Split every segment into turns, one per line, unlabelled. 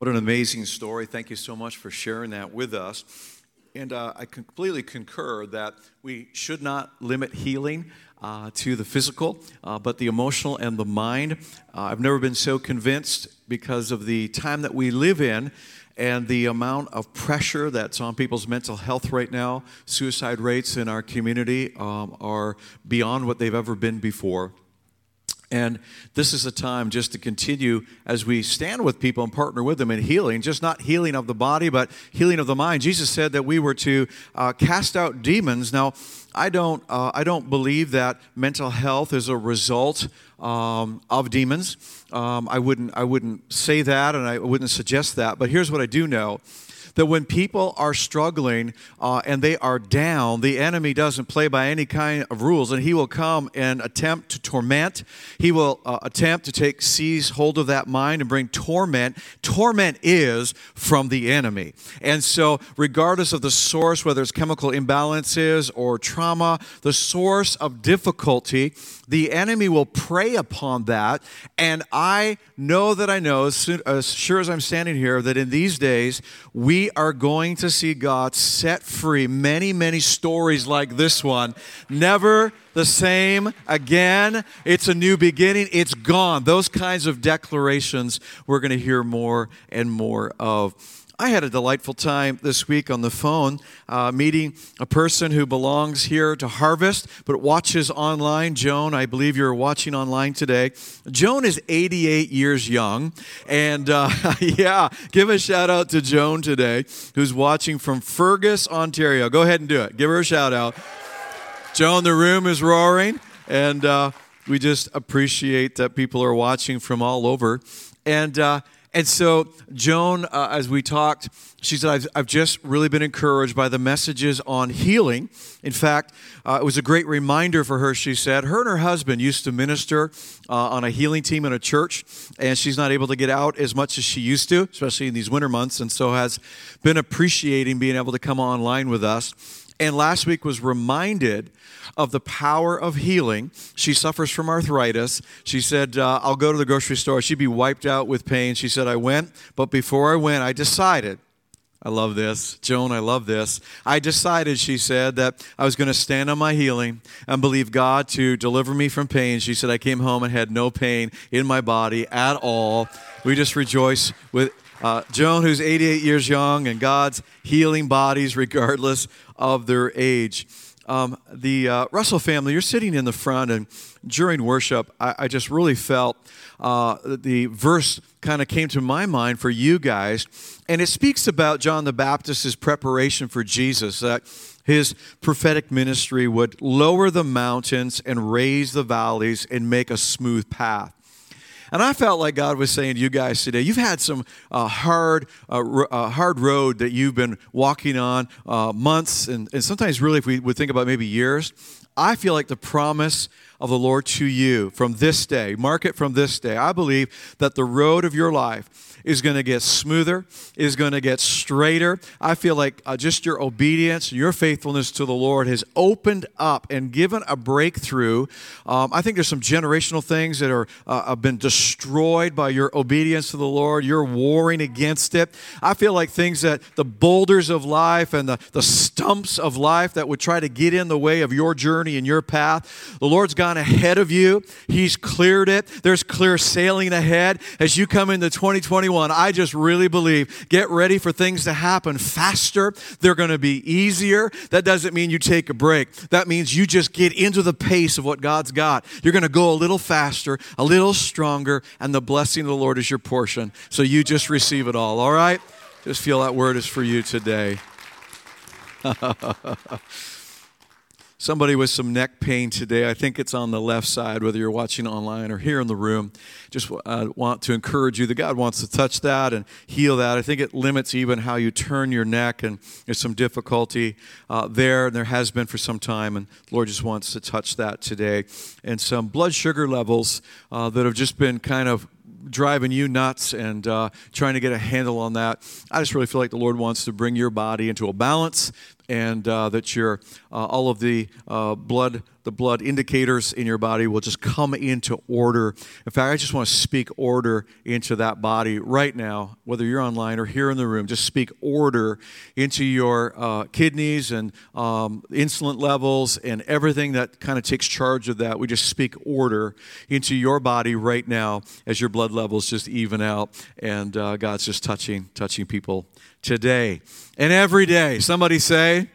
What an amazing story. Thank you so much for sharing that with us. And uh, I completely concur that we should not limit healing uh, to the physical, uh, but the emotional and the mind. Uh, I've never been so convinced because of the time that we live in and the amount of pressure that's on people's mental health right now. Suicide rates in our community um, are beyond what they've ever been before. And this is a time just to continue as we stand with people and partner with them in healing, just not healing of the body, but healing of the mind. Jesus said that we were to uh, cast out demons. Now, I don't, uh, I don't believe that mental health is a result um, of demons. Um, I, wouldn't, I wouldn't say that and I wouldn't suggest that. But here's what I do know that when people are struggling uh, and they are down, the enemy doesn't play by any kind of rules, and he will come and attempt to torment. He will uh, attempt to take seize hold of that mind and bring torment. Torment is from the enemy, and so regardless of the source, whether it's chemical imbalances or trauma, the source of difficulty the enemy will prey upon that. And I know that I know, as, sure as I'm standing here, that in these days we are going to see God set free many, many stories like this one. Never the same again. It's a new beginning. It's gone. Those kinds of declarations we're going to hear more and more of. I had a delightful time this week on the phone uh, meeting a person who belongs here to Harvest but watches online. Joan, I believe you're watching online today. Joan is 88 years young. And uh, yeah, give a shout out to Joan today, who's watching from Fergus, Ontario. Go ahead and do it. Give her a shout out. Joan, the room is roaring. And uh, we just appreciate that people are watching from all over. And uh, and so, Joan, uh, as we talked, she said, I've, I've, just really been encouraged by the messages on healing. In fact, uh, it was a great reminder for her, she said. Her and her husband used to minister uh, on a healing team in a church, and she's not able to get out as much as she used to, especially in these winter months, and so has been appreciating being able to come online with us. And last week was reminded of the power of healing. She suffers from arthritis. She said, uh, I'll go to the grocery store. She'd be wiped out with pain. She said, I went, but before I went, I decided. I love this. Joan, I love this. I decided, she said, that I was going to stand on my healing and believe God to deliver me from pain. She said, I came home and had no pain in my body at all. We just rejoice with uh, Joan, who's 88 years young, and God's healing bodies regardless of their age. Um, the uh, Russell family, you're sitting in the front, and during worship, I, I just really felt uh, the verse kind of came to my mind for you guys, and it speaks about John the Baptist's preparation for Jesus. That his prophetic ministry would lower the mountains and raise the valleys and make a smooth path. And I felt like God was saying to you guys today, you've had some uh, hard, uh, uh, hard road that you've been walking on uh, months, and, and sometimes really, if we would think about maybe years. I feel like the promise of the Lord to you from this day, mark it from this day. I believe that the road of your life is going to get smoother, is going to get straighter. I feel like uh, just your obedience, your faithfulness to the Lord has opened up and given a breakthrough. Um, I think there's some generational things that are uh, have been destroyed by your obedience to the Lord. You're warring against it. I feel like things that the boulders of life and the, the stumps of life that would try to get in the way of your journey and your path, the Lord's gone ahead of you. He's cleared it. There's clear sailing ahead as you come into 2021. 21, I just really believe get ready for things to happen faster. They're going to be easier. That doesn't mean you take a break. That means you just get into the pace of what God's got. You're going to go a little faster, a little stronger, and the blessing of the Lord is your portion. So you just receive it all, all right? Just feel that word is for you today. somebody with some neck pain today. I think it's on the left side, whether you're watching online or here in the room. Just uh, want to encourage you that God wants to touch that and heal that. I think it limits even how you turn your neck, and there's some difficulty uh, there, and there has been for some time, and the Lord just wants to touch that today. And some blood sugar levels uh, that have just been kind of driving you nuts and uh, trying to get a handle on that. I just really feel like the Lord wants to bring your body into a balance and uh, that your uh, all of the uh, blood the blood indicators in your body will just come into order. In fact, I just want to speak order into that body right now, whether you're online or here in the room. Just speak order into your uh, kidneys and um, insulin levels and everything that kind of takes charge of that. We just speak order into your body right now as your blood levels just even out, and uh, God's just touching touching people today and every day. Somebody say.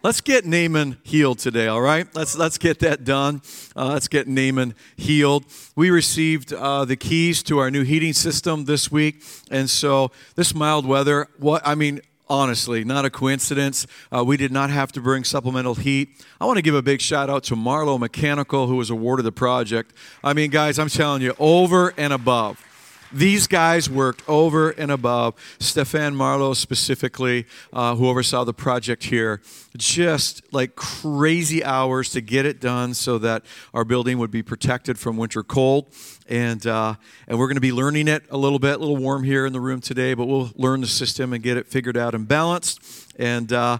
Let's get Naaman healed today, all right? Let's, let's get that done. Uh, let's get Naaman healed. We received uh, the keys to our new heating system this week. And so, this mild weather, what, I mean, honestly, not a coincidence. Uh, we did not have to bring supplemental heat. I want to give a big shout out to Marlowe Mechanical, who was awarded the project. I mean, guys, I'm telling you, over and above. These guys worked over and above. Stefan Marlowe, specifically, uh, who oversaw the project here, just like crazy hours to get it done so that our building would be protected from winter cold. And, uh, and we're going to be learning it a little bit, a little warm here in the room today, but we'll learn the system and get it figured out and balanced. And, uh,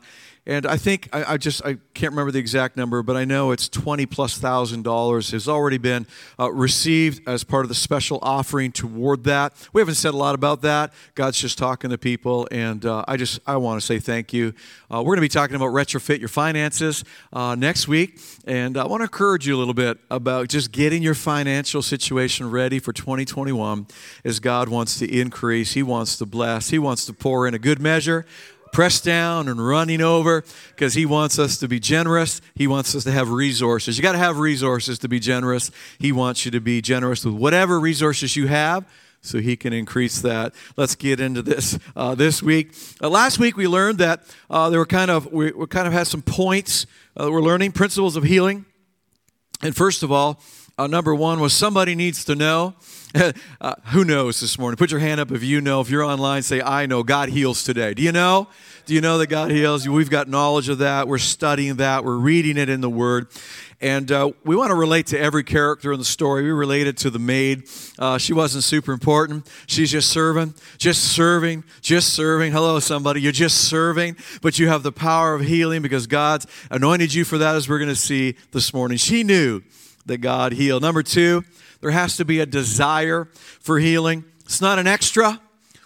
and I think, I, I, just, I can't remember the exact number, but I know it's 20 plus thousand dollars has already been uh, received as part of the special offering toward that. We haven't said a lot about that. God's just talking to people, and uh, I just, I want to say thank you. Uh, we're going to be talking about retrofit your finances uh, next week, and I want to encourage you a little bit about just getting your financial situation ready for 2021 as God wants to increase, He wants to bless, He wants to pour in a good measure pressed down and running over because he wants us to be generous. He wants us to have resources. You got to have resources to be generous. He wants you to be generous with whatever resources you have so he can increase that. Let's get into this uh, this week. Uh, last week we learned that uh, there were kind of we, we, kind of had some points uh, we're learning principles of healing. And first of all, uh, number one was somebody needs to know. uh, who knows this morning? Put your hand up if you know. If you're online, say, I know. God heals today. Do you know? Do you know that God heals? We've got knowledge of that. We're studying that. We're reading it in the Word. And uh, we want to relate to every character in the story. We related to the maid. Uh, she wasn't super important. She's just serving, just serving, just serving. Hello, somebody. You're just serving, but you have the power of healing because God's anointed you for that, as we're going to see this morning. She knew that God healed. Number two, there has to be a desire for healing. It's not an extra.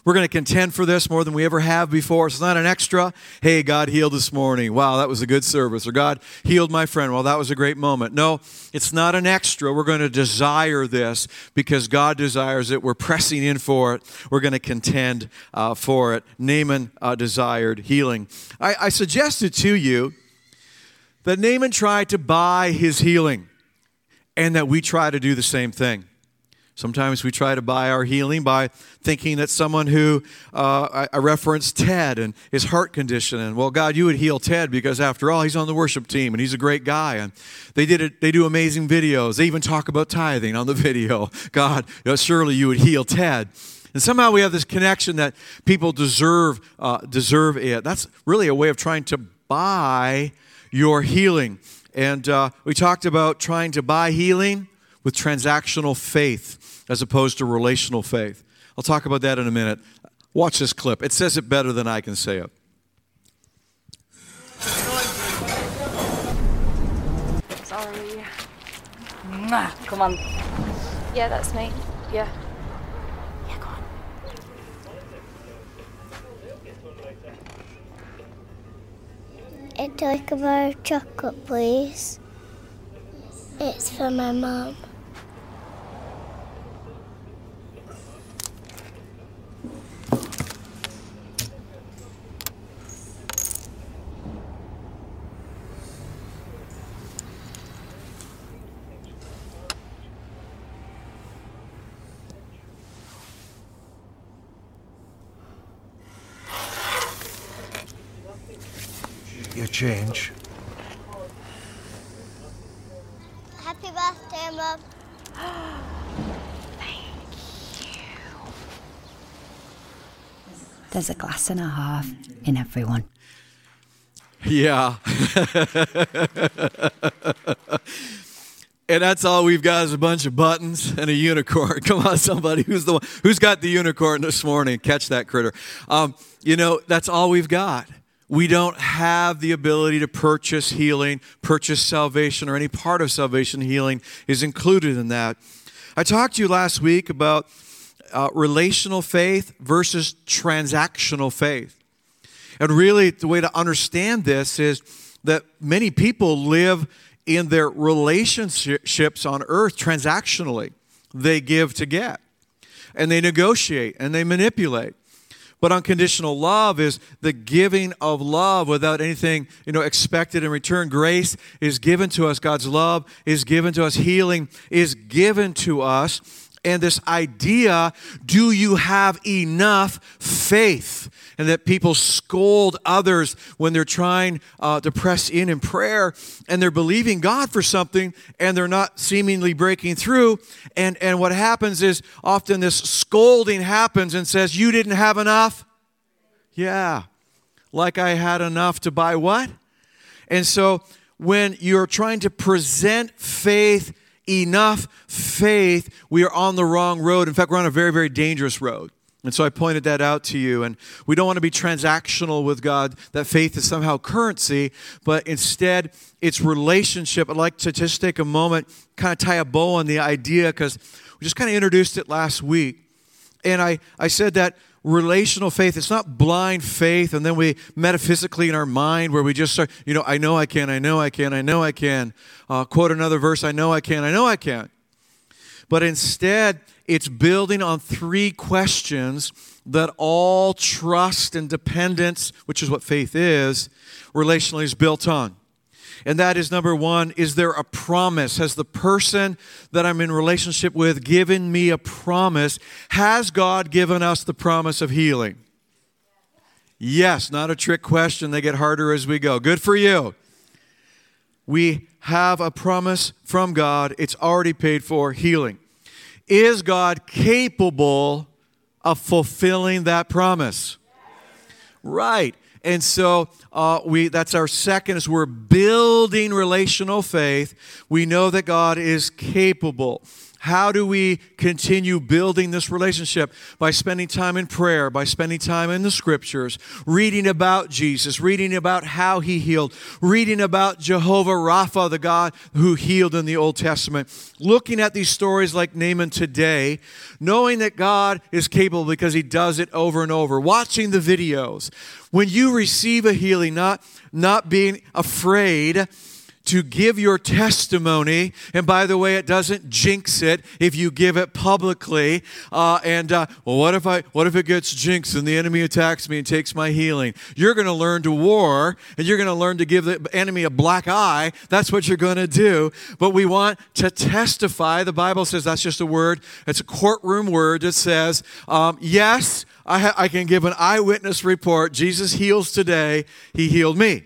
We're going to contend for this more than we ever have before. It's not an extra. Hey, God healed this morning. Wow, that was a good service. Or God healed my friend. Well, that was a great moment. No, it's not an extra. We're going to desire this because God desires it. We're pressing in for it. We're going to contend uh, for it. Naaman uh, desired healing. I, I suggested to you that Naaman tried to buy his healing and that we try to do the same thing. Sometimes we try to buy our healing by thinking that someone who, uh, I, referenced Ted and his heart condition, and well, God, you would heal Ted because after all, he's on the worship team and he's a great guy, and they did it. They do amazing videos. They even talk about tithing on the video. God, you know, surely you would heal Ted. And somehow we have this connection that people deserve uh, deserve it. That's really a way of trying to buy your healing. And uh, we talked about trying to buy healing with transactional faith as opposed to relational faith. I'll talk about that in a minute. Watch this clip. It says it better than I can say it.
Sorry. Come on. Yeah, that's me. Yeah.
I'd like a bar of chocolate, please. It's for my mom.
your change.
Happy birthday, Mum.
There's a glass and a half in everyone.
Yeah. and that's all we've got is a bunch of buttons and a unicorn. Come on, somebody who's the one who's got the unicorn this morning? Catch that critter. Um, you know, that's all we've got. We don't have the ability to purchase healing, purchase salvation, or any part of salvation. Healing is included in that. I talked to you last week about uh, relational faith versus transactional faith. And really, the way to understand this is that many people live in their relationships on earth transactionally. They give to get, and they negotiate, and they manipulate. But unconditional love is the giving of love without anything, you know, expected in return. Grace is given to us. God's love is given to us. Healing is given to us. And this idea, do you have enough faith? And that people scold others when they're trying uh, to press in in prayer and they're believing God for something and they're not seemingly breaking through. And, and what happens is often this scolding happens and says, You didn't have enough? Yeah. Like I had enough to buy what? And so when you're trying to present faith, enough faith, we are on the wrong road. In fact, we're on a very, very dangerous road. And so I pointed that out to you. And we don't want to be transactional with God, that faith is somehow currency, but instead it's relationship. I'd like to just take a moment, kind of tie a bow on the idea, because we just kind of introduced it last week. And I, I said that relational faith, it's not blind faith, and then we metaphysically in our mind where we just start, you know, I know I can, I know I can, I know I can. Uh, quote another verse, I know I can, I know I can. But instead, it's building on three questions that all trust and dependence, which is what faith is, relationally is built on. And that is number one, is there a promise? Has the person that I'm in relationship with given me a promise? Has God given us the promise of healing? Yes, not a trick question. They get harder as we go. Good for you. We have a promise from God, it's already paid for healing. Is God capable of fulfilling that promise? Right. And so uh, we that's our second is we're building relational faith. We know that God is capable. How do we continue building this relationship? By spending time in prayer, by spending time in the scriptures, reading about Jesus, reading about how he healed, reading about Jehovah Rapha, the God who healed in the Old Testament, looking at these stories like Naaman today, knowing that God is capable because he does it over and over, watching the videos. When you receive a healing, not, not being afraid, to give your testimony. And by the way, it doesn't jinx it if you give it publicly. Uh, and uh, well, what if I? What if it gets jinxed and the enemy attacks me and takes my healing? You're going to learn to war, and you're going to learn to give the enemy a black eye. That's what you're going to do. But we want to testify. The Bible says that's just a word. It's a courtroom word that says, um, "Yes, I, ha- I can give an eyewitness report. Jesus heals today. He healed me."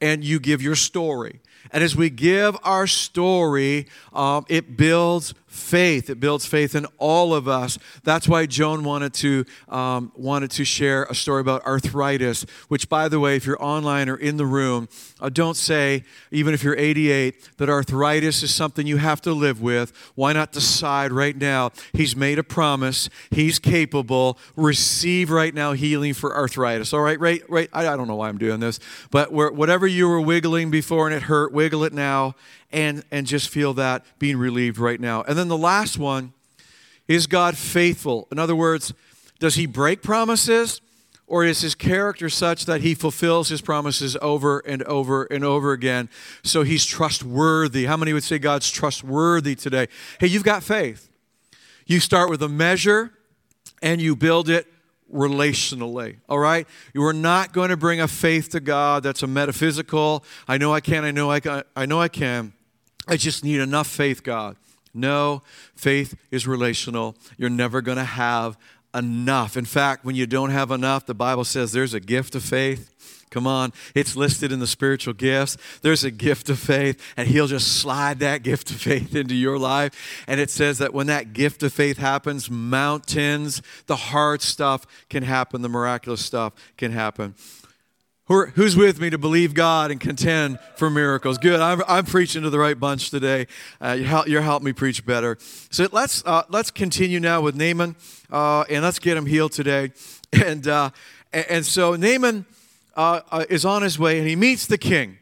And you give your story. And as we give our story, um, it builds faith. It builds faith in all of us. That's why Joan wanted to um, wanted to share a story about arthritis. Which, by the way, if you're online or in the room, uh, don't say even if you're 88 that arthritis is something you have to live with. Why not decide right now? He's made a promise. He's capable. Receive right now healing for arthritis. All right, right, right. I, I don't know why I'm doing this, but whatever you were wiggling before and it hurt, wiggle it now and, and just feel that being relieved right now. And then the last one is God faithful? In other words, does he break promises? Or is his character such that he fulfills his promises over and over and over again? So he's trustworthy. How many would say God's trustworthy today? Hey, you've got faith. You start with a measure and you build it relationally. All right? You are not going to bring a faith to God that's a metaphysical, I know I can, I know I can, I know I can. I just need enough faith, God. No, faith is relational. You're never going to have enough. In fact, when you don't have enough, the Bible says there's a gift of faith. Come on, it's listed in the spiritual gifts. There's a gift of faith, and He'll just slide that gift of faith into your life. And it says that when that gift of faith happens, mountains, the hard stuff can happen, the miraculous stuff can happen. Who's with me to believe God and contend for miracles? Good. I'm, I'm preaching to the right bunch today. Uh, you help, you're helping me preach better. So let's uh, let's continue now with Naaman, uh, and let's get him healed today. And uh, and so Naaman uh, uh, is on his way and he meets the king.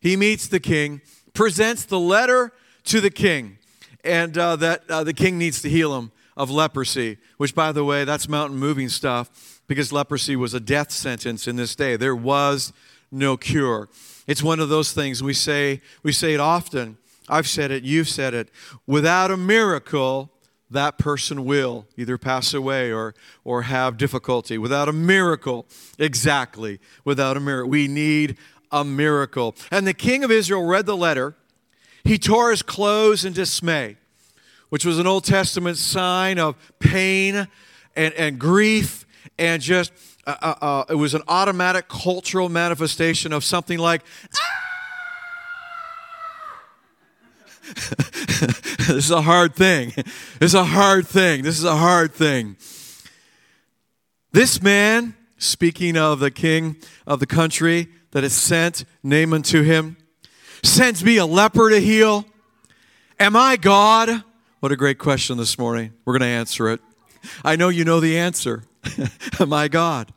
He meets the king, presents the letter to the king, and that the king needs to heal him of leprosy, which, by the way, that's mountain moving stuff because leprosy was a death sentence in this day. There was no cure. It's one of those things we say, we say it often. I've said it, you've said it. Without a miracle, that person will either pass away or, or have difficulty. Without a miracle, exactly, without a miracle. We need a miracle. And the king of Israel read the letter. He tore his clothes in dismay, which was an Old Testament sign of pain and, and grief and just, uh, uh, uh, it was an automatic cultural manifestation of something like, ah! this is a hard thing. This is a hard thing. This is a hard thing. This man, speaking of the king of the country that has sent Naaman to him, sends me a leper to heal. Am I God? What a great question this morning. We're going to answer it. I know you know the answer. My God?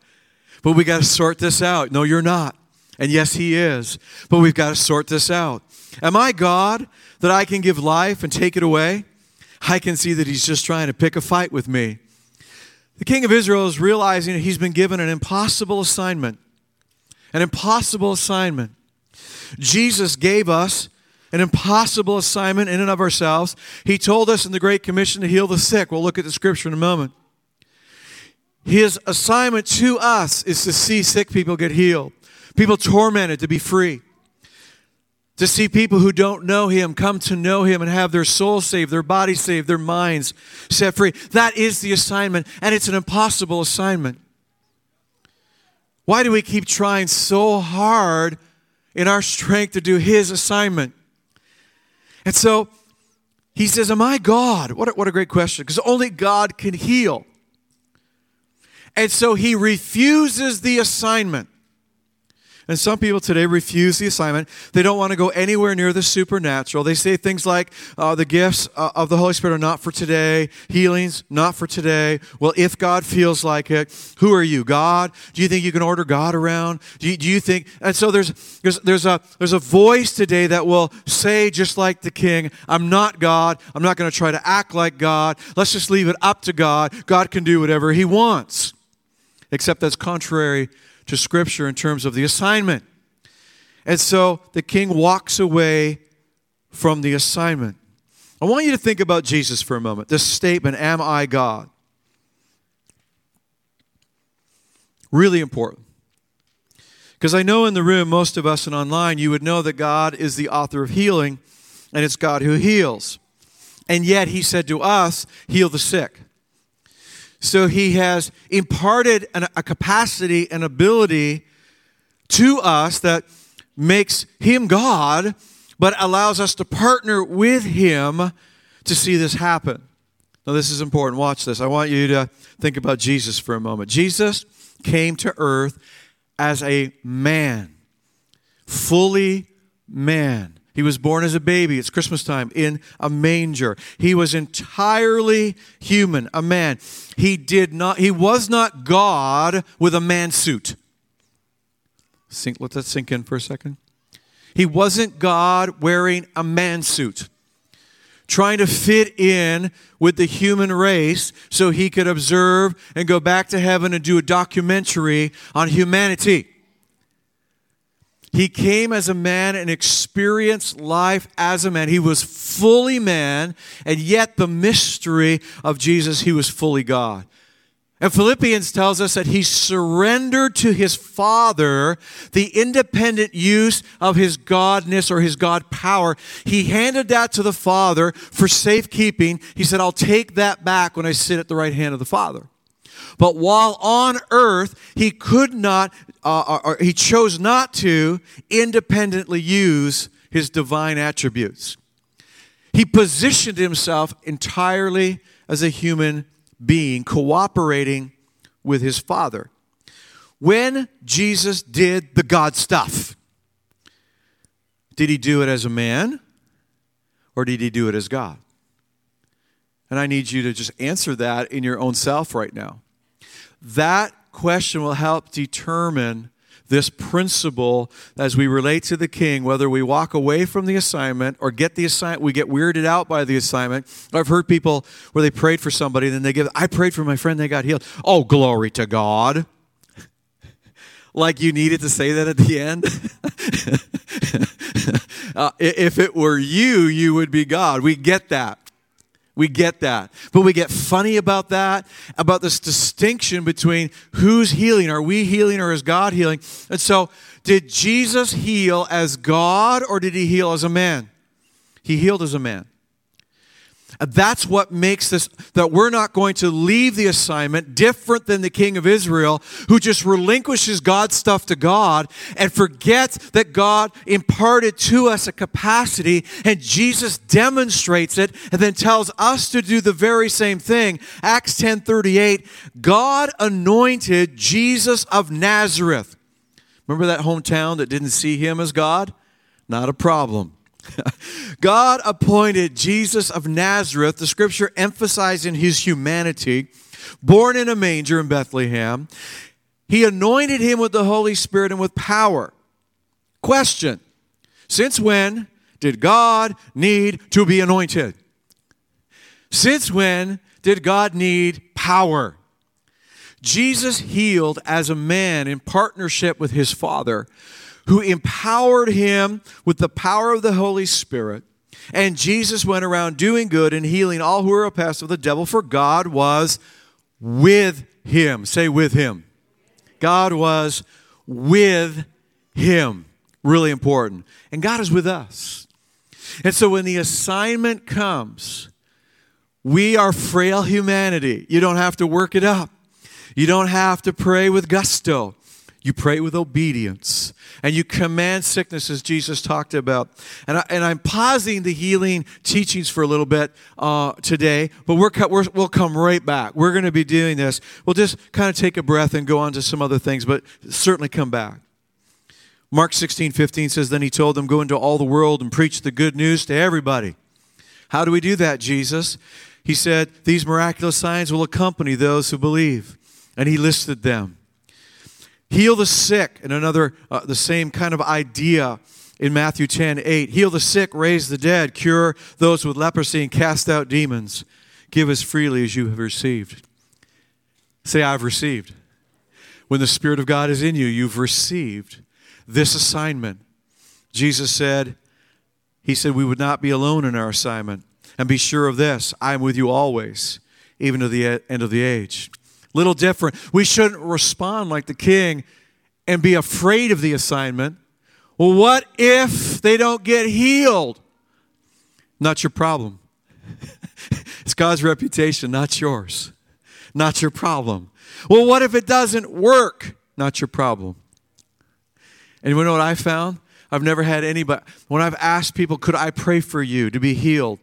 But we got to sort this out. No, you're not. And yes, He is. But we've got to sort this out. Am I God that I can give life and take it away? I can see that He's just trying to pick a fight with me. The king of Israel is realizing that he's been given an impossible assignment. An impossible assignment. Jesus gave us an impossible assignment in and of ourselves. He told us in the Great Commission to heal the sick. We'll look at the scripture in a moment. His assignment to us is to see sick people get healed, people tormented to be free to see people who don't know him come to know him and have their soul saved, their body saved, their minds set free. That is the assignment, and it's an impossible assignment. Why do we keep trying so hard in our strength to do his assignment? And so he says, Am I God? What a, what a great question, because only God can heal. And so he refuses the assignment. And some people today refuse the assignment. They don't want to go anywhere near the supernatural. They say things like, uh, the gifts uh, of the Holy Spirit are not for today, healings not for today. Well, if God feels like it, who are you, God? Do you think you can order God around? Do you, do you think? And so there's, there's, there's, a, there's a voice today that will say, just like the king, I'm not God. I'm not going to try to act like God. Let's just leave it up to God. God can do whatever he wants. Except that's contrary to Scripture in terms of the assignment. And so the king walks away from the assignment. I want you to think about Jesus for a moment. This statement, Am I God? Really important. Because I know in the room, most of us and online, you would know that God is the author of healing and it's God who heals. And yet, He said to us, Heal the sick. So he has imparted an, a capacity and ability to us that makes him God, but allows us to partner with him to see this happen. Now, this is important. Watch this. I want you to think about Jesus for a moment. Jesus came to earth as a man, fully man. He was born as a baby. It's Christmas time in a manger. He was entirely human, a man. He did not he was not God with a man suit. Sink, let that sink in for a second. He wasn't God wearing a man suit, trying to fit in with the human race so he could observe and go back to heaven and do a documentary on humanity. He came as a man and experienced life as a man. He was fully man, and yet the mystery of Jesus, he was fully God. And Philippians tells us that he surrendered to his Father the independent use of his Godness or his God power. He handed that to the Father for safekeeping. He said, I'll take that back when I sit at the right hand of the Father. But while on earth, he could not, uh, or, or he chose not to independently use his divine attributes. He positioned himself entirely as a human being, cooperating with his Father. When Jesus did the God stuff, did he do it as a man or did he do it as God? And I need you to just answer that in your own self right now. That question will help determine this principle as we relate to the king, whether we walk away from the assignment or get the assignment, we get weirded out by the assignment. I've heard people where they prayed for somebody, and then they give, I prayed for my friend, they got healed. Oh, glory to God. like you needed to say that at the end. uh, if it were you, you would be God. We get that. We get that. But we get funny about that, about this distinction between who's healing. Are we healing or is God healing? And so, did Jesus heal as God or did he heal as a man? He healed as a man. That's what makes this, that we're not going to leave the assignment different than the king of Israel who just relinquishes God's stuff to God and forgets that God imparted to us a capacity and Jesus demonstrates it and then tells us to do the very same thing. Acts 10 38, God anointed Jesus of Nazareth. Remember that hometown that didn't see him as God? Not a problem. God appointed Jesus of Nazareth, the scripture emphasizing his humanity, born in a manger in Bethlehem. He anointed him with the Holy Spirit and with power. Question Since when did God need to be anointed? Since when did God need power? Jesus healed as a man in partnership with his Father who empowered him with the power of the Holy Spirit. And Jesus went around doing good and healing all who were oppressed of the devil, for God was with him. Say, with him. God was with him. Really important. And God is with us. And so when the assignment comes, we are frail humanity. You don't have to work it up. You don't have to pray with gusto. You pray with obedience and you command sickness as Jesus talked about. And, I, and I'm pausing the healing teachings for a little bit uh, today, but we're, we will come right back. We're going to be doing this. We'll just kind of take a breath and go on to some other things, but certainly come back. Mark 16, 15 says, Then he told them, Go into all the world and preach the good news to everybody. How do we do that, Jesus? He said, These miraculous signs will accompany those who believe. And he listed them. Heal the sick, and another, uh, the same kind of idea in Matthew 10 8. Heal the sick, raise the dead, cure those with leprosy, and cast out demons. Give as freely as you have received. Say, I've received. When the Spirit of God is in you, you've received this assignment. Jesus said, He said, we would not be alone in our assignment. And be sure of this I am with you always, even to the end of the age little different. We shouldn't respond like the king and be afraid of the assignment. Well, what if they don't get healed? Not your problem. it's God's reputation, not yours. Not your problem. Well, what if it doesn't work? Not your problem. And you know what I found? I've never had anybody, when I've asked people, could I pray for you to be healed?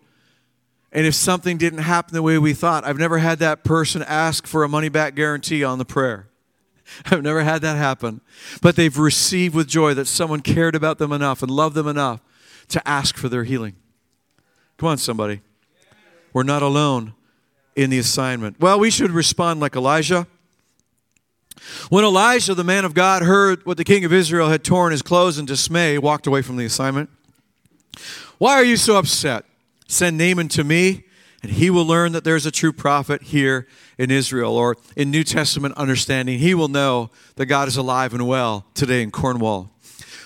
And if something didn't happen the way we thought, I've never had that person ask for a money back guarantee on the prayer. I've never had that happen. But they've received with joy that someone cared about them enough and loved them enough to ask for their healing. Come on, somebody. We're not alone in the assignment. Well, we should respond like Elijah. When Elijah, the man of God, heard what the king of Israel had torn his clothes in dismay, walked away from the assignment. Why are you so upset? Send Naaman to me, and he will learn that there's a true prophet here in Israel. Or in New Testament understanding, he will know that God is alive and well today in Cornwall.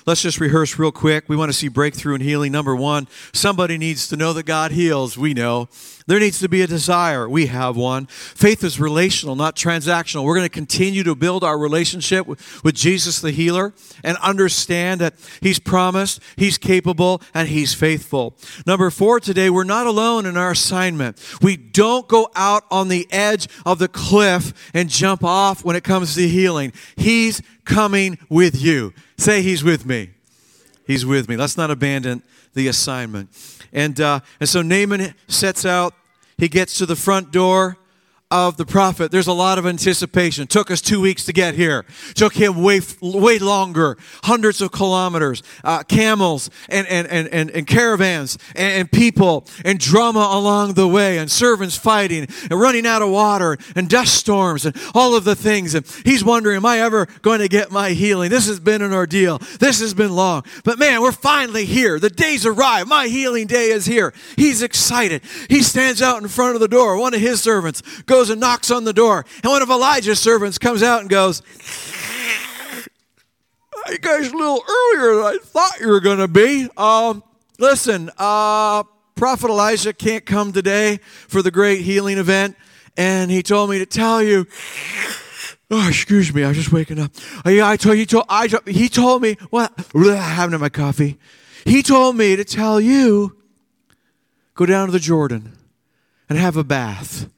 Let's just rehearse real quick. We want to see breakthrough and healing. Number one, somebody needs to know that God heals. We know. There needs to be a desire. We have one. Faith is relational, not transactional. We're going to continue to build our relationship with, Jesus the healer and understand that He's promised, He's capable, and He's faithful. Number four, today, we're not alone in our assignment. We don't go out on the edge of the cliff and jump off when it comes to healing. He's coming with you. Say, He's with me. He's with me. Let's not abandon the assignment. And, uh, and so Naaman sets out he gets to the front door of the prophet, there's a lot of anticipation. took us two weeks to get here. took him way, way longer, hundreds of kilometers, uh, camels and, and, and, and, and caravans and, and, people and drama along the way and servants fighting and running out of water and dust storms and all of the things. And he's wondering, am I ever going to get my healing? This has been an ordeal. This has been long. But man, we're finally here. The day's arrived. My healing day is here. He's excited. He stands out in front of the door. One of his servants goes goes and knocks on the door. And one of Elijah's servants comes out and goes, You guys a little earlier than I thought you were going to be. Um, listen, uh, Prophet Elijah can't come today for the great healing event. And he told me to tell you. Oh, excuse me, I was just waking up. Uh, yeah, I told he told I he told me what well, having my coffee. He told me to tell you go down to the Jordan and have a bath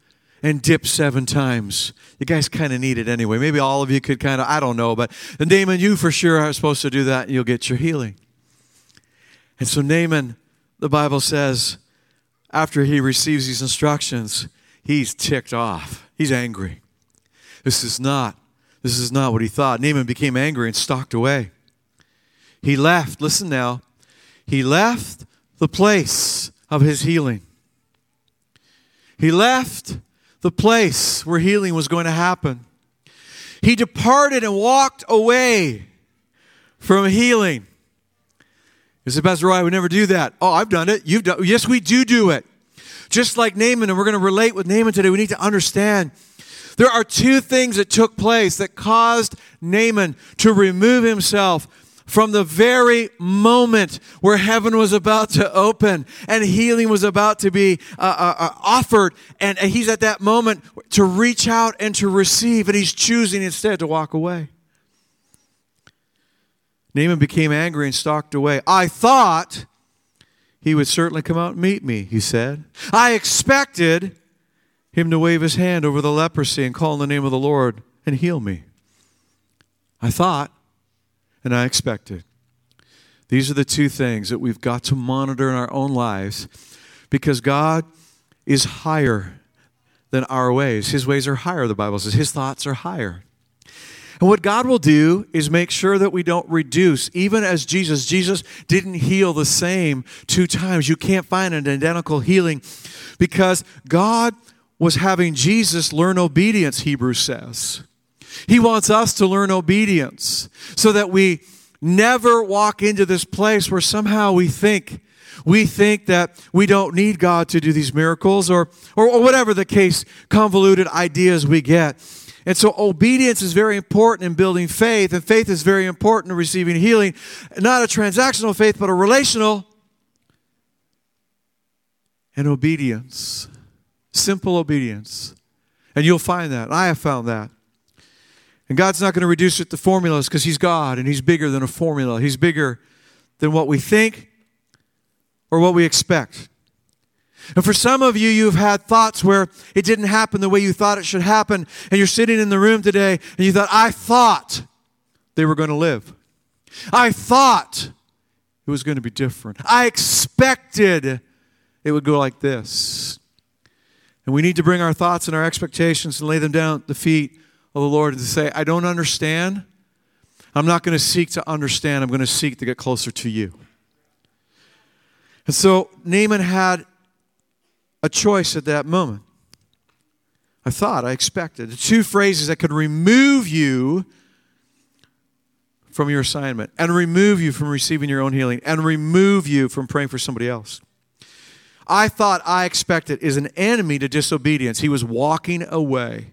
and dip seven times. You guys kind of need it anyway. Maybe all of you could kind of, I don't know, but Naaman, you for sure are supposed to do that and you'll get your healing. And so Naaman, the Bible says, after he receives these instructions, he's ticked off. He's angry. This is not, this is not what he thought. Naaman became angry and stalked away. He left, listen now, he left the place of his healing. He left the place where healing was going to happen. He departed and walked away from healing. You say, Pastor Roy, I would never do that. Oh, I've done it. You've done Yes, we do do it. Just like Naaman, and we're going to relate with Naaman today, we need to understand there are two things that took place that caused Naaman to remove himself from the very moment where heaven was about to open and healing was about to be uh, uh, uh, offered. And, he's at that moment to reach out and to receive, and he's choosing instead to walk away. Naaman became angry and stalked away. I thought he would certainly come out and meet me, he said. I expected him to wave his hand over the leprosy and call in the name of the Lord and heal me. I thought and I expected. These are the two things that we've got to monitor in our own lives because God is higher than our ways. His ways are higher, the Bible says. His thoughts are higher. And what God will do is make sure that we don't reduce, even as Jesus. Jesus didn't heal the same two times. You can't find an identical healing because God was having Jesus learn obedience, Hebrews says. He wants us to learn obedience so that we never walk into this place where somehow we think we think that we don't need God to do these miracles or, or, or whatever the case, convoluted ideas we get. And so obedience is very important in building faith, and faith is very important in receiving healing. Not a transactional faith, but a relational and obedience. Simple obedience. And you'll find that. I have found that. And God's not going to reduce it to formulas because He's God and He's bigger than a formula. He's bigger than what we think or what we expect. And for some of you, you've had thoughts where it didn't happen the way you thought it should happen. And you're sitting in the room today and you thought, I thought they were going to live. I thought it was going to be different. I expected it would go like this. And we need to bring our thoughts and our expectations and lay them down at the feet of the Lord to say, I don't understand. I'm not going to seek to understand. I'm going to seek to get closer to you. And so Naaman had a choice at that moment. I thought, I expected. The two phrases that could remove you from your assignment and remove you from receiving your own healing and remove you from praying for somebody else. I thought, I expected is an enemy to disobedience. He was walking away.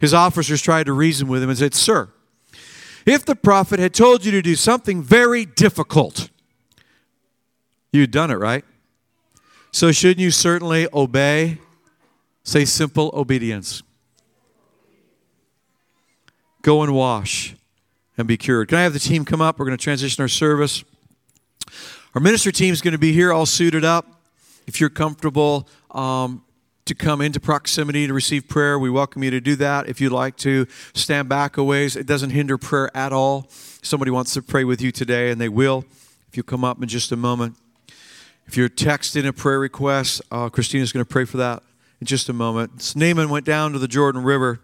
His officers tried to reason with him and said, Sir, if the prophet had told you to do something very difficult, you'd done it, right? So shouldn't you certainly obey? Say simple obedience. Go and wash and be cured. Can I have the team come up? We're going to transition our service. Our minister team is going to be here all suited up. If you're comfortable, um, to come into proximity to receive prayer, we welcome you to do that. If you'd like to stand back a ways, it doesn't hinder prayer at all. Somebody wants to pray with you today, and they will if you come up in just a moment. If you're texting a prayer request, uh, Christina's going to pray for that in just a moment. Naaman went down to the Jordan River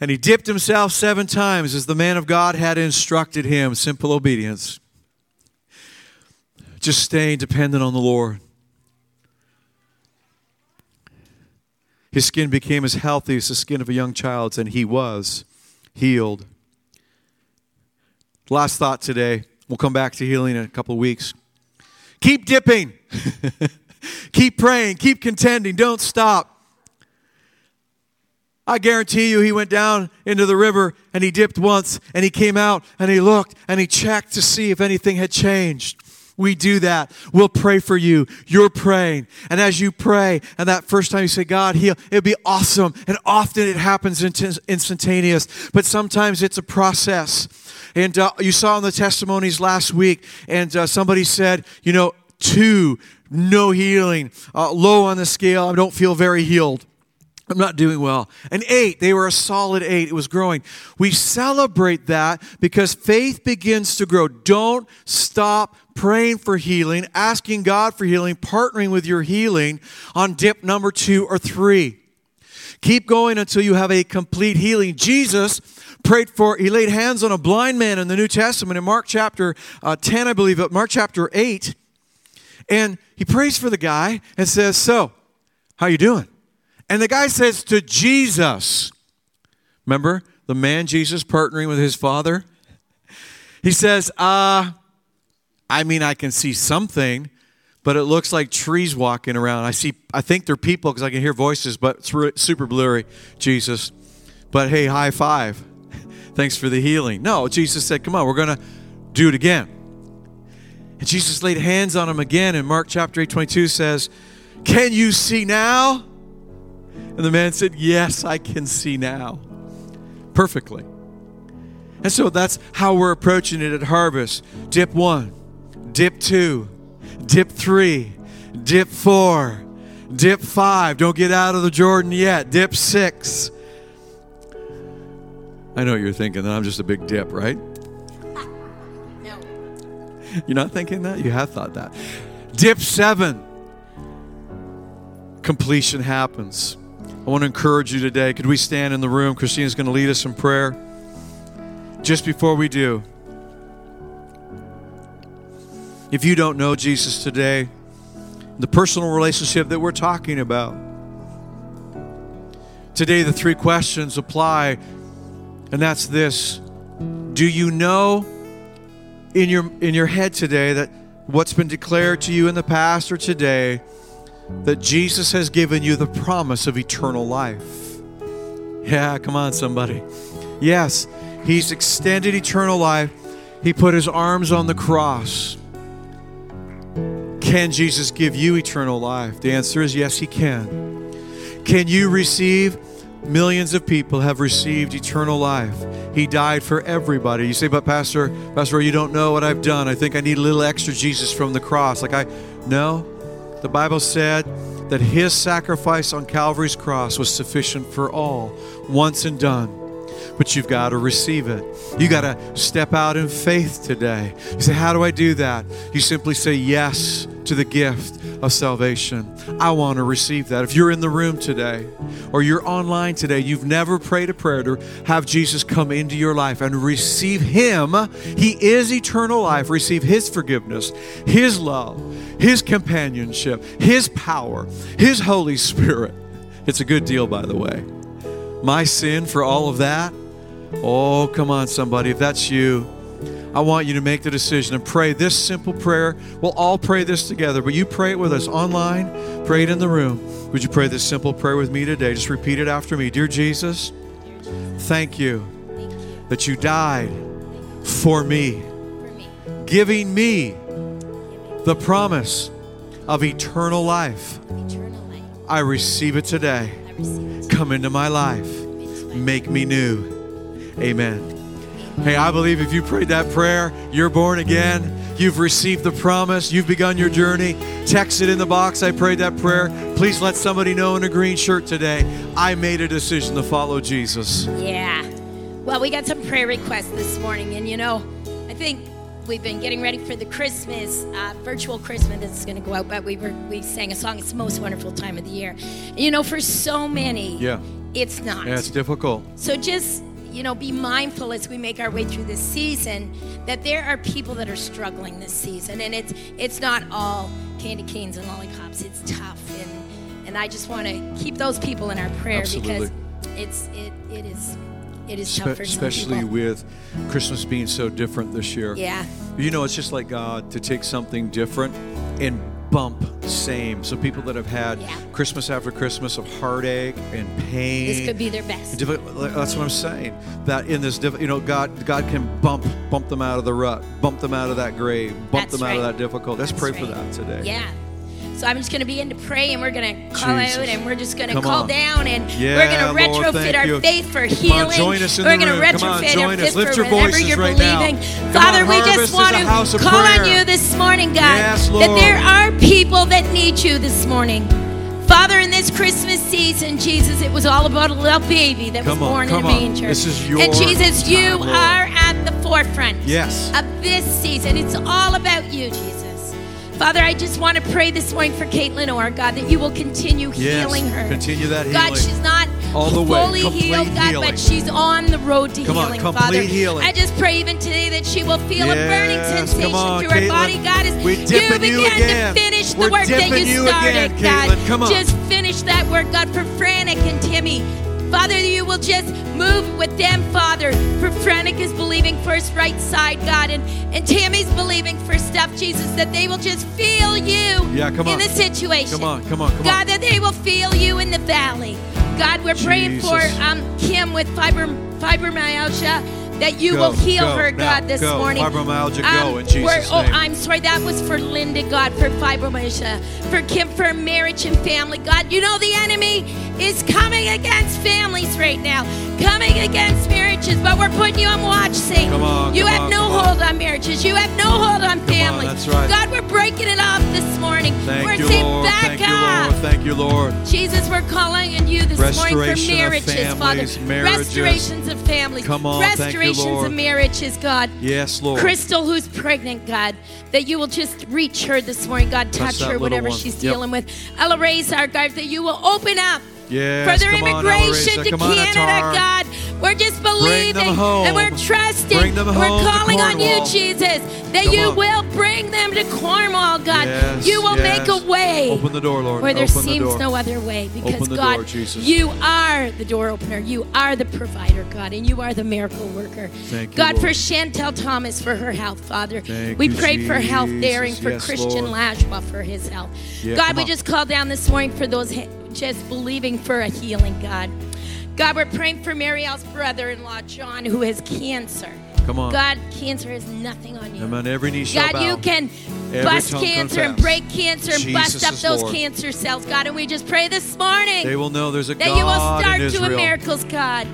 and he dipped himself seven times as the man of God had instructed him. Simple obedience. Just staying dependent on the Lord. His skin became as healthy as the skin of a young child's, and he was healed. Last thought today. We'll come back to healing in a couple of weeks. Keep dipping. keep praying. Keep contending. Don't stop. I guarantee you, he went down into the river and he dipped once and he came out and he looked and he checked to see if anything had changed. We do that. We'll pray for you. You're praying. And as you pray, and that first time you say, God, heal, it'll be awesome. And often it happens instantaneous, but sometimes it's a process. And uh, you saw in the testimonies last week, and uh, somebody said, you know, two, no healing, uh, low on the scale, I don't feel very healed. I'm not doing well. An eight, they were a solid eight. It was growing. We celebrate that because faith begins to grow. Don't stop praying for healing, asking God for healing, partnering with your healing on dip number two or three. Keep going until you have a complete healing. Jesus prayed for, he laid hands on a blind man in the New Testament in Mark chapter uh, 10, I believe, but Mark chapter 8. And he prays for the guy and says, So, how you doing? And the guy says to Jesus, remember the man Jesus partnering with his father? He says, uh, I mean, I can see something, but it looks like trees walking around. I see, I think they're people because I can hear voices, but it's super blurry, Jesus. But hey, high five. Thanks for the healing. No, Jesus said, come on, we're going to do it again. And Jesus laid hands on him again, and Mark chapter 8 22 says, Can you see now? And the man said, Yes, I can see now. Perfectly. And so that's how we're approaching it at Harvest. Dip one, dip two, dip three, dip four, dip five. Don't get out of the Jordan yet. Dip six. I know what you're thinking that I'm just a big dip, right? No. You're not thinking that? You have thought that. Dip seven. Completion happens. I want to encourage you today. Could we stand in the room? Christina's going to lead us in prayer. Just before we do, if you don't know Jesus today, the personal relationship that we're talking about, today the three questions apply, and that's this Do you know in your, in your head today that what's been declared to you in the past or today? That Jesus has given you the promise of eternal life. Yeah, come on, somebody. Yes, He's extended eternal life. He put His arms on the cross. Can Jesus give you eternal life? The answer is yes, He can. Can you receive? Millions of people have received eternal life. He died for everybody. You say, but Pastor, Pastor, you don't know what I've done. I think I need a little extra Jesus from the cross. Like I, no, the Bible said that his sacrifice on Calvary's cross was sufficient for all, once and done. But you've got to receive it. You got to step out in faith today. You say, How do I do that? You simply say yes to the gift of salvation. I want to receive that. If you're in the room today or you're online today, you've never prayed a prayer to have Jesus come into your life and receive Him. He is eternal life. Receive His forgiveness, His love, His companionship, His power, His Holy Spirit. It's a good deal, by the way. My sin for all of that. Oh, come on, somebody. If that's you, I want you to make the decision and pray this simple prayer. We'll all pray this together, but you pray it with us online, pray it in the room. Would you pray this simple prayer with me today? Just repeat it after me. Dear Jesus, thank you that you died for me, giving me the promise of eternal life. I receive it today. Come into my life. Make me new. Amen. Hey, I believe if you prayed that prayer, you're born again. You've received the promise. You've begun your journey. Text it in the box. I prayed that prayer. Please let somebody know in a green shirt today. I made a decision to follow Jesus.
Yeah. Well, we got some prayer requests this morning, and you know, I think we've been getting ready for the Christmas uh, virtual Christmas that's going to go out. But we were we sang a song. It's the most wonderful time of the year. And, you know, for so many,
Yeah.
it's not.
Yeah, it's difficult.
So just you know, be mindful as we make our way through this season that there are people that are struggling this season, and it's it's not all candy canes and lollipops. It's tough, and and I just want to keep those people in our prayer
Absolutely.
because it's it it is it is
Spe-
tough for some
especially with Christmas being so different this year.
Yeah.
You know, it's just like God to take something different and bump same. So people that have had
Yeah.
Christmas after Christmas of heartache and pain.
This could be their best.
That's what I'm saying. That in this, you know, God, God can bump, bump them out of the rut, bump them out of that grave, bump
That's
them out of that difficulty. Let's
That's
pray for that today.
Yeah. So I'm just going to begin to pray, and we're going to call
Jesus.
out, and we're just going to call
on.
down, and
Yeah,
we're going to retrofit our
you.
faith for healing.
on, join us in
we're going to
on,
retrofit
join
our faith for whatever you're
right
believing.
Come
Father,
on,
we just want to call on you this morning, God,
Yes,
that there are people that need you this morning. Father, in this Christmas season, Jesus, it was all about a little baby that
Come
was
on,
born
come
in a manger.
This is your
and Jesus, you
time,
are at the forefront
Yes.
of this season. It's all about you, Jesus. Father, I just want to pray this morning for Caitlin oh, Orr, God, that you will continue
Yes.
healing her.
Continue that healing.
God, she's not
All the way.
fully
Complete
healed, God,
healing.
but she's on the road to
Come on,
healing,
complete
Father.
healing.
I just pray even today that she will feel a burning
Yes,
sensation
on,
through her body, God, as you begin
you
to finish the
We're
work that you started,
again,
God.
Come on.
Just finish that work, God, for Frantic and Timmy. Father, you will just move with them, Father. For Frantic is believing for his right side, God, and, and Tammy's believing for stuff, Jesus, that they will just feel you
Yeah, come
in
on.
the situation.
Come on, come on, come on.
God, that they will feel you in the valley. God, we're praying for um, Kim with fibrom- fibromyalgia. That you
Go,
will heal
go,
her,
now,
God, this
go.
morning.
Fibromyalgia, go in Jesus'
oh,
name.
I'm sorry, that was for Linda, God, for fibromyalgia. For Kim, for marriage and family. God, you know the enemy is coming against families right now, coming against marriages, but we're putting you on watch, Satan.
Come on,
you
come
have
on,
no
come on.
hold on marriages. You have no hold on families.
that's right.
God, we're breaking it off this morning.
Thank
we're
you,
saying
Lord.
back
Thank you. Lord. Thank you, Lord.
Jesus, we're calling on you this morning for marriages,
families,
Father.
marriages.
Restorations of families.
Come on, thank you,
Restorations
Lord.
of marriages, God.
Yes, Lord.
Crystal, who's pregnant, God, that you will just reach her this morning, God,
Touch
touch her, whatever
one.
she's
Yep.
dealing with. Ella Razor, God, that you will open up
Yes,
for their
on,
immigration
Elreza.
to
on,
Canada. God. We're just believing and we're trusting.
Bring them
and we're calling on you, Jesus, that
Come
you
on.
will bring them to Cornwall, God.
Yes,
you will
yes.
make a way
Open the door, Lord.
where there
Open the
seems
door.
no other way because
the
God,
door, Jesus.
you are the door opener. You are the provider, God, and you are the miracle worker.
Thank you,
God, for
Lord.
Chantel Thomas for her health, Father.
Thank
we
you,
pray for health there and for
Yes,
Christian
Lord.
Lashwa for his health.
Yeah,
God, we
on.
just call down this morning for those just believing for a healing, God. God, we're praying for Marielle's brother-in-law, John, who has cancer.
Come on.
God, cancer is nothing on you.
Amen. Every knee shall
God,
bow.
you can
Every
bust cancer and break cancer and bust up those
Lord.
cancer cells, God. And we just pray this morning
They will know there's a
that
God
you will start
in
doing miracles, God.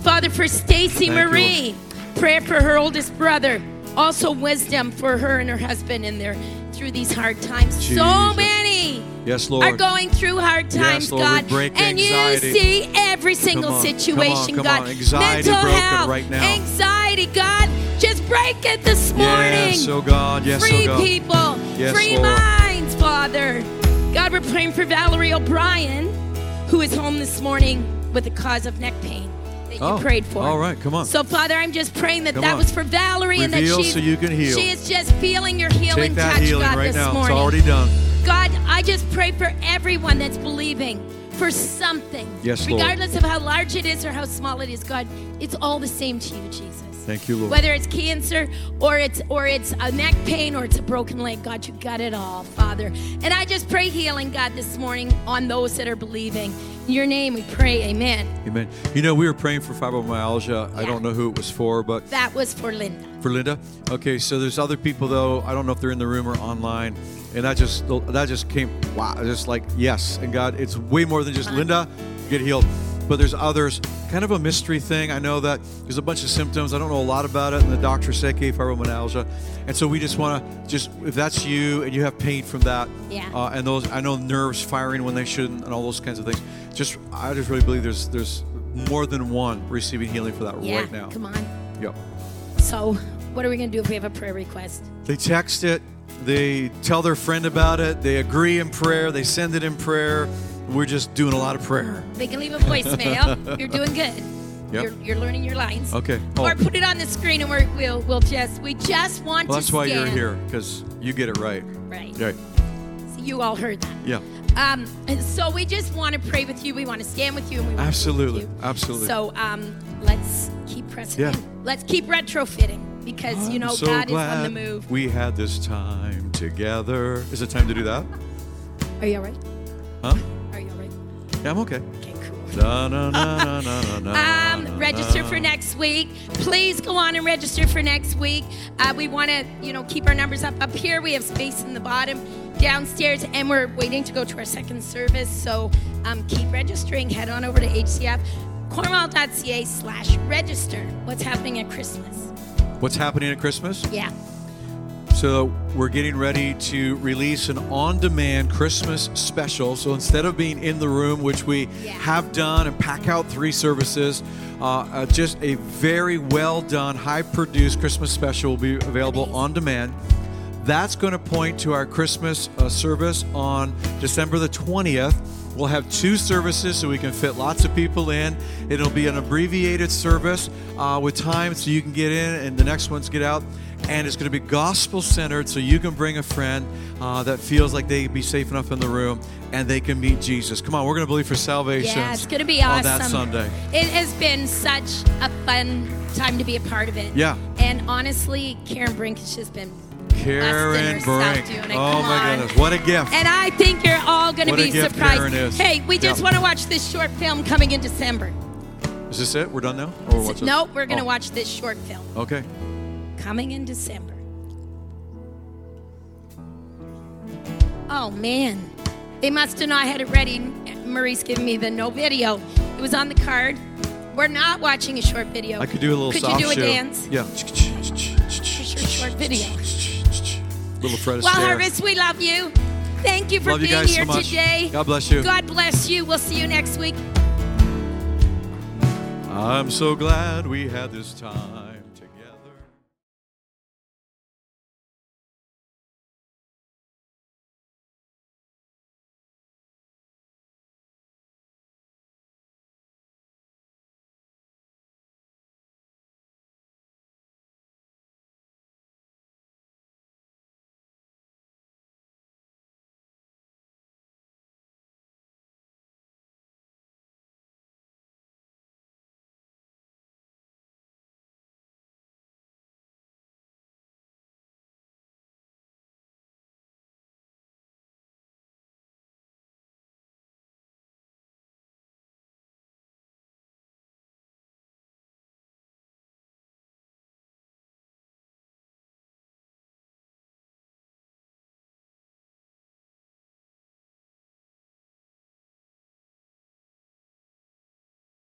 Father, for Stacy
Thank you,
Marie, prayer for her oldest brother. Also wisdom for her and her husband in their through these hard times. So many
Yes, Lord.
are going through hard times,
Yes, Lord,
God. and
anxiety.
you see every single
on, come on,
situation,
come
God.
on. Anxiety
Mental
broken
health,
right now.
anxiety, God. Just break it this morning.
Yes, oh God. Yes, oh
Free
oh God.
people,
Yes,
free
Lord.
minds, Father. God, we're praying for Valerie O'Brien, who is home this morning with a cause of neck pain that you
Oh,
prayed for.
all right, come on.
So, Father, I'm just praying that
Come
that
on.
was for Valerie and that
Reveal
she
so you can heal.
She is just feeling your healing
Take that
touch,
healing
God,
right
this
now.
morning.
It's already done.
God, I just pray for everyone that's believing for something.
Yes, Lord.
Regardless of how large it is or how small it is, God, it's all the same to you, Jesus.
Thank you, Lord.
Whether it's cancer or it's or it's a neck pain or it's a broken leg, God, you got it all, Father. And I just pray healing, God, this morning on those that are believing. In your name we pray, amen.
Amen. You know, we were praying for fibromyalgia. I don't know who it was for, but
That was for Linda.
for Linda. Okay, so there's other people though. I don't know if they're in the room or online, and that just that just came. Wow, just like yes, and God, it's way more than just Linda get healed. But there's others, kind of a mystery thing. I know that there's a bunch of symptoms. I don't know a lot about it, and the doctor said fibromyalgia, and so we just want to just if that's you and you have pain from that,
Yeah.
uh, and those I know nerves firing when they shouldn't, and all those kinds of things. Just I just really believe there's there's more than one receiving healing for that
Yeah,
right now.
come on.
Yep.
So what are we going to do if we have a prayer request?
They text it, they tell their friend about it, they agree in prayer, they send it in prayer. We're just doing a lot of prayer.
They can leave a voicemail. You're doing good.
Yep.
You're, you're learning your lines.
Okay.
Or
Oh.
put it on the screen and we're, we'll we'll just we just want
Well,
to
that's why you're here, because you get it right.
Right.
Right.
So you all heard that.
Yeah.
Um, so we just want to pray with you. We want to stand with you. And we want
Absolutely.
you.
Absolutely.
So um, let's keep pressing
Yeah.
in. Let's keep retrofitting because you know
so
God is on the move.
We had this time together. Is it time to do that?
Are you all right?
Huh? Yeah, I'm okay.
Okay, cool.
Na, na, na, na, na, na,
Um, register for next week. Please go on and register for next week. Uh, we want to, you know, keep our numbers up. Up here, we have space in the bottom, downstairs, and we're waiting to go to our second service. So um, keep registering. Head on over to HCF, cornwall.ca slash register. What's happening at Christmas?
What's happening at Christmas?
Yeah.
So we're getting ready to release an on-demand Christmas special. So instead of being in the room, which we
Yeah.
have done and pack out three services, uh, uh, just a very well done, high-produced Christmas special will be available
Amazing.
on demand. That's going to point to our Christmas uh, service on December the 20th. We'll have two services so we can fit lots of people in. It'll be an abbreviated service uh, with time so you can get in and the next ones get out. And it's going to be gospel centered so you can bring a friend uh, that feels like they'd be safe enough in the room and they can meet Jesus. Come on, we're going to believe for salvation.
Yeah, it's going to be awesome.
On that Sunday.
It has been such a fun time to be a part of it.
Yeah.
And honestly, Karen Brink has just been
Karen Brink. Oh my
on.
goodness. What a gift.
And I think you're all going to be
gift
surprised.
Karen is.
Hey, we just
Yeah.
want to watch this short film coming in December.
Is this it? We're done now? Or what's it?
no, we're going to
Oh,
watch this short film
Okay.
Coming in December. Oh man, they must have not had it ready. Marie's giving me the no video. It was on the card. We're not watching a short video.
I could do a little
Could
soft
you do a dance?
Yeah.
Short video.
Little Fred
Well. Harvest, we love you. Thank you for
Love you
being
guys
here
so
today.
God bless you.
God bless you. We'll see you next week.
I'm so glad we had this time.